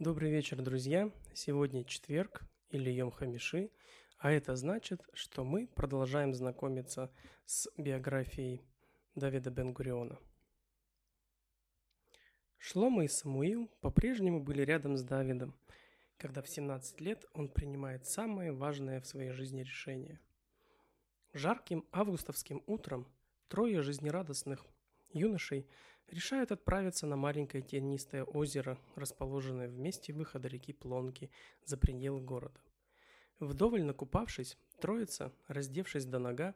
Добрый вечер, друзья. Сегодня четверг или Йом Хамиши, а это значит, что мы продолжаем знакомиться с биографией Давида Бен-Гуриона. Шлома и Самуил по-прежнему были рядом с Давидом, когда в 17 лет он принимает самое важное в своей жизни решение. Жарким августовским утром трое жизнерадостных юношей решают отправиться на маленькое тенистое озеро, расположенное в месте выхода реки Плонки за пределы города. Вдоволь накупавшись, троица, раздевшись до нога,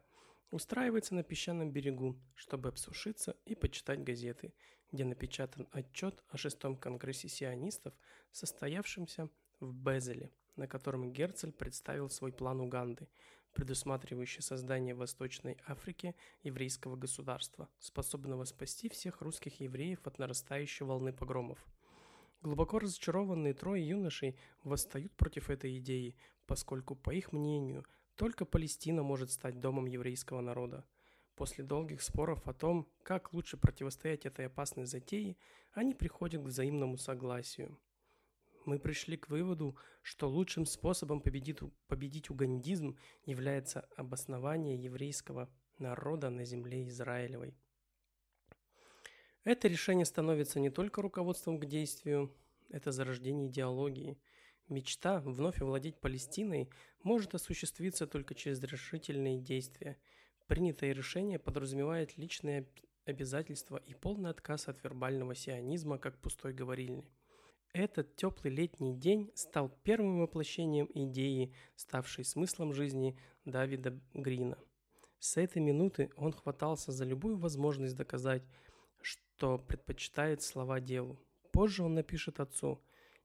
устраивается на песчаном берегу, чтобы обсушиться и почитать газеты, где напечатан отчет о шестом конгрессе сионистов, состоявшемся в Безеле, на котором Герцель представил свой план Уганды, предусматривающий создание в Восточной Африке еврейского государства, способного спасти всех русских евреев от нарастающей волны погромов. Глубоко разочарованные трое юношей восстают против этой идеи, поскольку, по их мнению, только Палестина может стать домом еврейского народа. После долгих споров о том, как лучше противостоять этой опасной затее, они приходят к взаимному согласию – мы пришли к выводу, что лучшим способом победить, победить угандизм является обоснование еврейского народа на земле Израилевой. Это решение становится не только руководством к действию, это зарождение идеологии. Мечта вновь овладеть Палестиной может осуществиться только через решительные действия. Принятое решение подразумевает личные обязательства и полный отказ от вербального сионизма как пустой говорильни. Этот теплый летний день стал первым воплощением идеи, ставшей смыслом жизни Давида Грина. С этой минуты он хватался за любую возможность доказать, что предпочитает слова делу. Позже он напишет отцу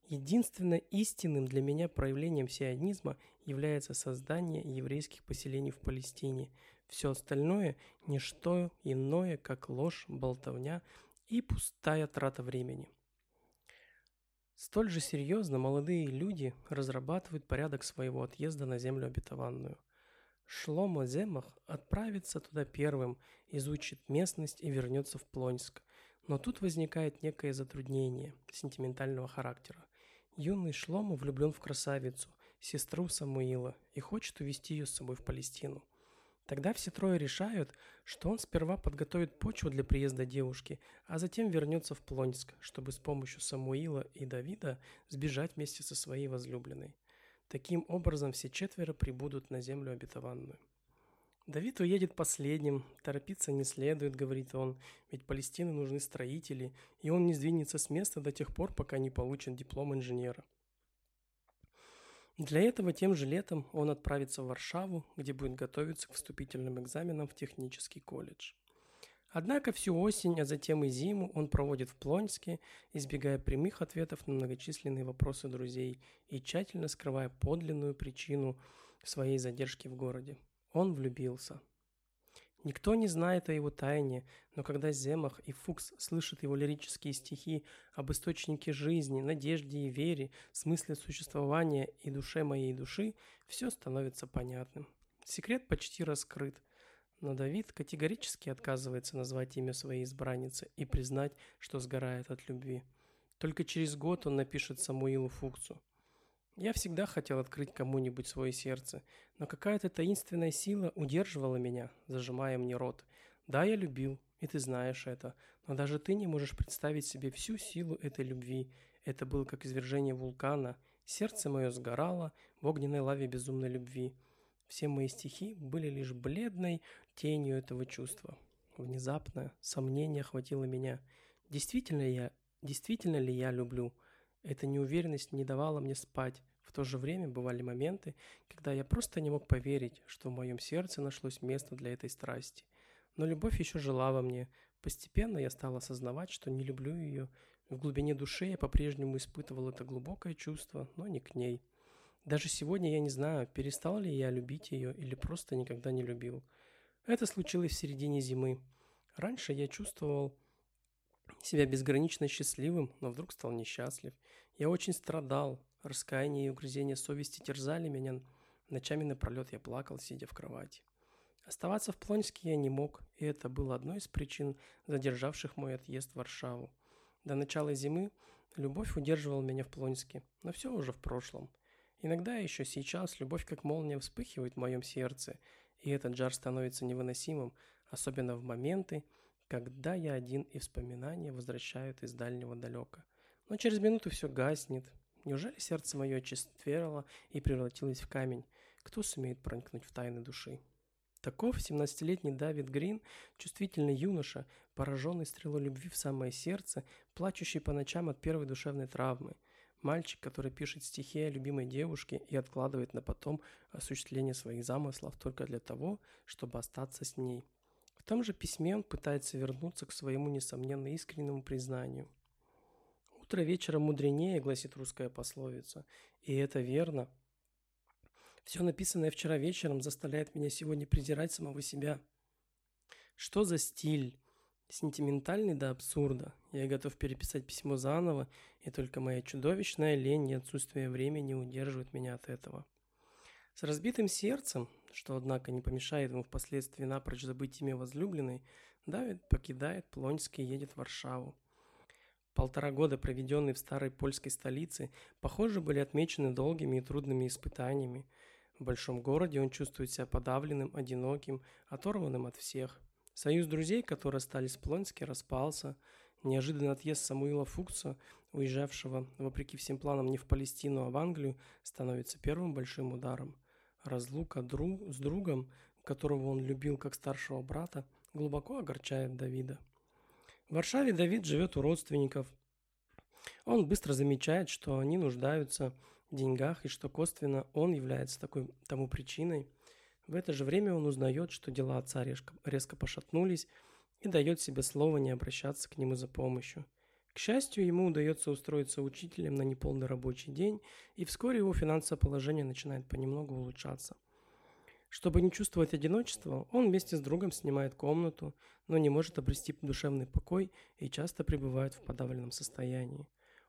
«Единственно истинным для меня проявлением сионизма является создание еврейских поселений в Палестине. Все остальное – не что иное, как ложь, болтовня и пустая трата времени». Столь же серьезно молодые люди разрабатывают порядок своего отъезда на землю обетованную. Шломо Земах отправится туда первым, изучит местность и вернется в Плонск. Но тут возникает некое затруднение сентиментального характера. Юный Шломо влюблен в красавицу, сестру Самуила, и хочет увезти ее с собой в Палестину. Тогда все трое решают, что он сперва подготовит почву для приезда девушки, а затем вернется в Плонск, чтобы с помощью Самуила и Давида сбежать вместе со своей возлюбленной. Таким образом, все четверо прибудут на землю обетованную. Давид уедет последним, торопиться не следует, говорит он, ведь Палестине нужны строители, и он не сдвинется с места до тех пор, пока не получит диплом инженера. Для этого тем же летом он отправится в Варшаву, где будет готовиться к вступительным экзаменам в технический колледж. Однако всю осень, а затем и зиму он проводит в Плонске, избегая прямых ответов на многочисленные вопросы друзей и тщательно скрывая подлинную причину своей задержки в городе. Он влюбился – Никто не знает о его тайне, но когда Земах и Фукс слышат его лирические стихи об источнике жизни, надежде и вере, смысле существования и душе моей души, все становится понятным. Секрет почти раскрыт, но Давид категорически отказывается назвать имя своей избранницы и признать, что сгорает от любви. Только через год он напишет Самуилу Фуксу. Я всегда хотел открыть кому-нибудь свое сердце, но какая-то таинственная сила удерживала меня, зажимая мне рот. Да, я любил, и ты знаешь это, но даже ты не можешь представить себе всю силу этой любви. Это было как извержение вулкана. Сердце мое сгорало в огненной лаве безумной любви. Все мои стихи были лишь бледной тенью этого чувства. Внезапно сомнение охватило меня. Действительно я, действительно ли я люблю? Эта неуверенность не давала мне спать. В то же время бывали моменты, когда я просто не мог поверить, что в моем сердце нашлось место для этой страсти. Но любовь еще жила во мне. Постепенно я стал осознавать, что не люблю ее. В глубине души я по-прежнему испытывал это глубокое чувство, но не к ней. Даже сегодня я не знаю, перестал ли я любить ее или просто никогда не любил. Это случилось в середине зимы. Раньше я чувствовал себя безгранично счастливым, но вдруг стал несчастлив. Я очень страдал. Раскаяние и угрызение совести терзали меня. Ночами напролет я плакал, сидя в кровати. Оставаться в Плонске я не мог, и это было одной из причин, задержавших мой отъезд в Варшаву. До начала зимы Любовь удерживала меня в Плонске, но все уже в прошлом. Иногда еще сейчас любовь как молния вспыхивает в моем сердце, и этот жар становится невыносимым, особенно в моменты, когда я один и вспоминания возвращают из дальнего далека. Но через минуту все гаснет. Неужели сердце мое очистверило и превратилось в камень? Кто сумеет проникнуть в тайны души? Таков 17-летний Давид Грин, чувствительный юноша, пораженный стрелой любви в самое сердце, плачущий по ночам от первой душевной травмы. Мальчик, который пишет стихи о любимой девушке и откладывает на потом осуществление своих замыслов только для того, чтобы остаться с ней. В том же письме он пытается вернуться к своему несомненно искреннему признанию. «Утро вечера мудренее», — гласит русская пословица. И это верно — все написанное вчера вечером заставляет меня сегодня презирать самого себя. Что за стиль? Сентиментальный до абсурда. Я готов переписать письмо заново, и только моя чудовищная лень и отсутствие времени удерживают меня от этого. С разбитым сердцем, что, однако, не помешает ему впоследствии напрочь забыть имя возлюбленной, Давид покидает Плонск и едет в Варшаву. Полтора года, проведенные в старой польской столице, похоже, были отмечены долгими и трудными испытаниями. В большом городе он чувствует себя подавленным, одиноким, оторванным от всех. Союз друзей, которые остались в Плонске, распался. Неожиданный отъезд Самуила Фукса, уезжавшего, вопреки всем планам, не в Палестину, а в Англию, становится первым большим ударом. Разлука друг, с другом, которого он любил как старшего брата, глубоко огорчает Давида. В Варшаве Давид живет у родственников. Он быстро замечает, что они нуждаются в деньгах и что косвенно он является такой тому причиной. В это же время он узнает, что дела отца резко, резко пошатнулись и дает себе слово не обращаться к нему за помощью. К счастью, ему удается устроиться учителем на неполный рабочий день, и вскоре его финансовое положение начинает понемногу улучшаться – чтобы не чувствовать одиночество, он вместе с другом снимает комнату, но не может обрести душевный покой и часто пребывает в подавленном состоянии.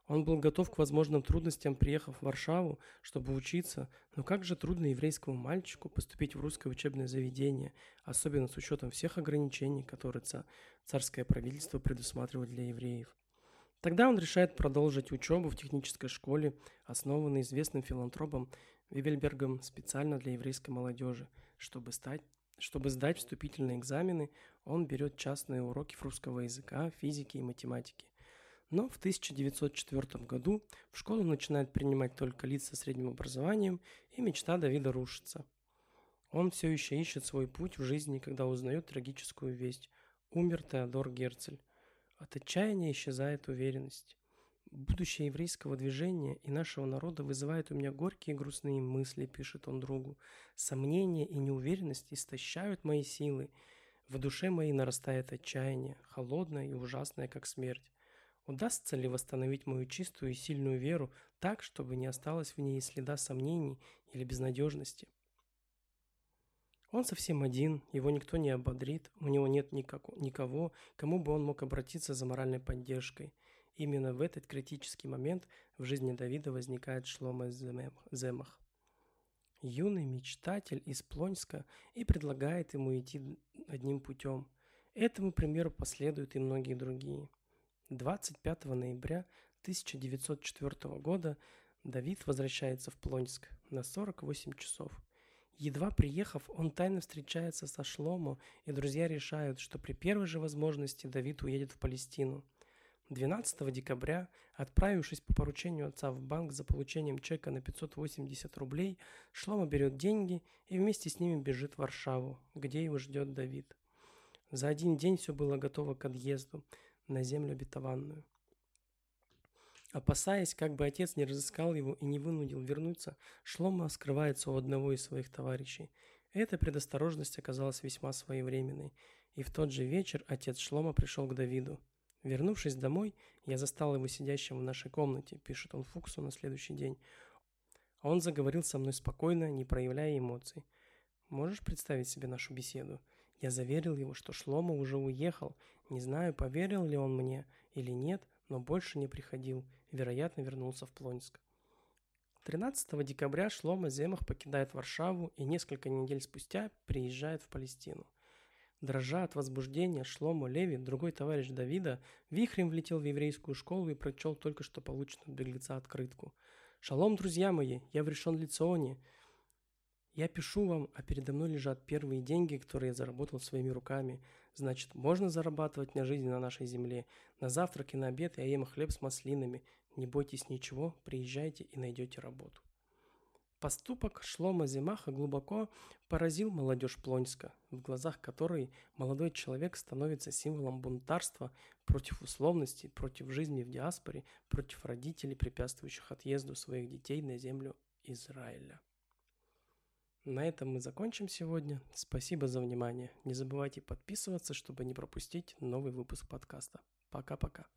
Он был готов к возможным трудностям, приехав в Варшаву, чтобы учиться, но как же трудно еврейскому мальчику поступить в русское учебное заведение, особенно с учетом всех ограничений, которые царское правительство предусматривает для евреев. Тогда он решает продолжить учебу в технической школе, основанной известным филантропом Вивельбергом специально для еврейской молодежи. Чтобы, стать, чтобы сдать вступительные экзамены, он берет частные уроки русского языка, физики и математики. Но в 1904 году в школу начинают принимать только лица с средним образованием, и мечта Давида рушится. Он все еще ищет свой путь в жизни, когда узнает трагическую весть. Умер Теодор Герцель. От отчаяния исчезает уверенность. Будущее еврейского движения и нашего народа вызывает у меня горькие и грустные мысли, пишет он другу. Сомнения и неуверенность истощают мои силы. В душе моей нарастает отчаяние, холодное и ужасное, как смерть. Удастся ли восстановить мою чистую и сильную веру так, чтобы не осталось в ней следа сомнений или безнадежности? Он совсем один, его никто не ободрит, у него нет никого, кому бы он мог обратиться за моральной поддержкой – Именно в этот критический момент в жизни Давида возникает Шлома Земах. Юный мечтатель из Плонска и предлагает ему идти одним путем. Этому примеру последуют и многие другие. 25 ноября 1904 года Давид возвращается в Плонск на 48 часов. Едва приехав, он тайно встречается со Шломо, и друзья решают, что при первой же возможности Давид уедет в Палестину – 12 декабря, отправившись по поручению отца в банк за получением чека на 580 рублей, Шлома берет деньги и вместе с ними бежит в Варшаву, где его ждет Давид. За один день все было готово к отъезду на землю обетованную. Опасаясь, как бы отец не разыскал его и не вынудил вернуться, Шлома скрывается у одного из своих товарищей. Эта предосторожность оказалась весьма своевременной, и в тот же вечер отец Шлома пришел к Давиду – Вернувшись домой, я застал его сидящим в нашей комнате, пишет он Фуксу на следующий день. Он заговорил со мной спокойно, не проявляя эмоций. Можешь представить себе нашу беседу? Я заверил его, что Шлома уже уехал. Не знаю, поверил ли он мне или нет, но больше не приходил. Вероятно, вернулся в Плонск. 13 декабря Шлома Земах покидает Варшаву и несколько недель спустя приезжает в Палестину. Дрожа от возбуждения, Шломо Леви, другой товарищ Давида, вихрем влетел в еврейскую школу и прочел только что полученную от беглеца открытку. «Шалом, друзья мои! Я в решен лицоне. Я пишу вам, а передо мной лежат первые деньги, которые я заработал своими руками. Значит, можно зарабатывать на жизнь на нашей земле. На завтрак и на обед я ем хлеб с маслинами. Не бойтесь ничего, приезжайте и найдете работу». Поступок Шлома Зимаха глубоко поразил молодежь Плонска, в глазах которой молодой человек становится символом бунтарства против условностей, против жизни в диаспоре, против родителей, препятствующих отъезду своих детей на землю Израиля. На этом мы закончим сегодня. Спасибо за внимание. Не забывайте подписываться, чтобы не пропустить новый выпуск подкаста. Пока-пока.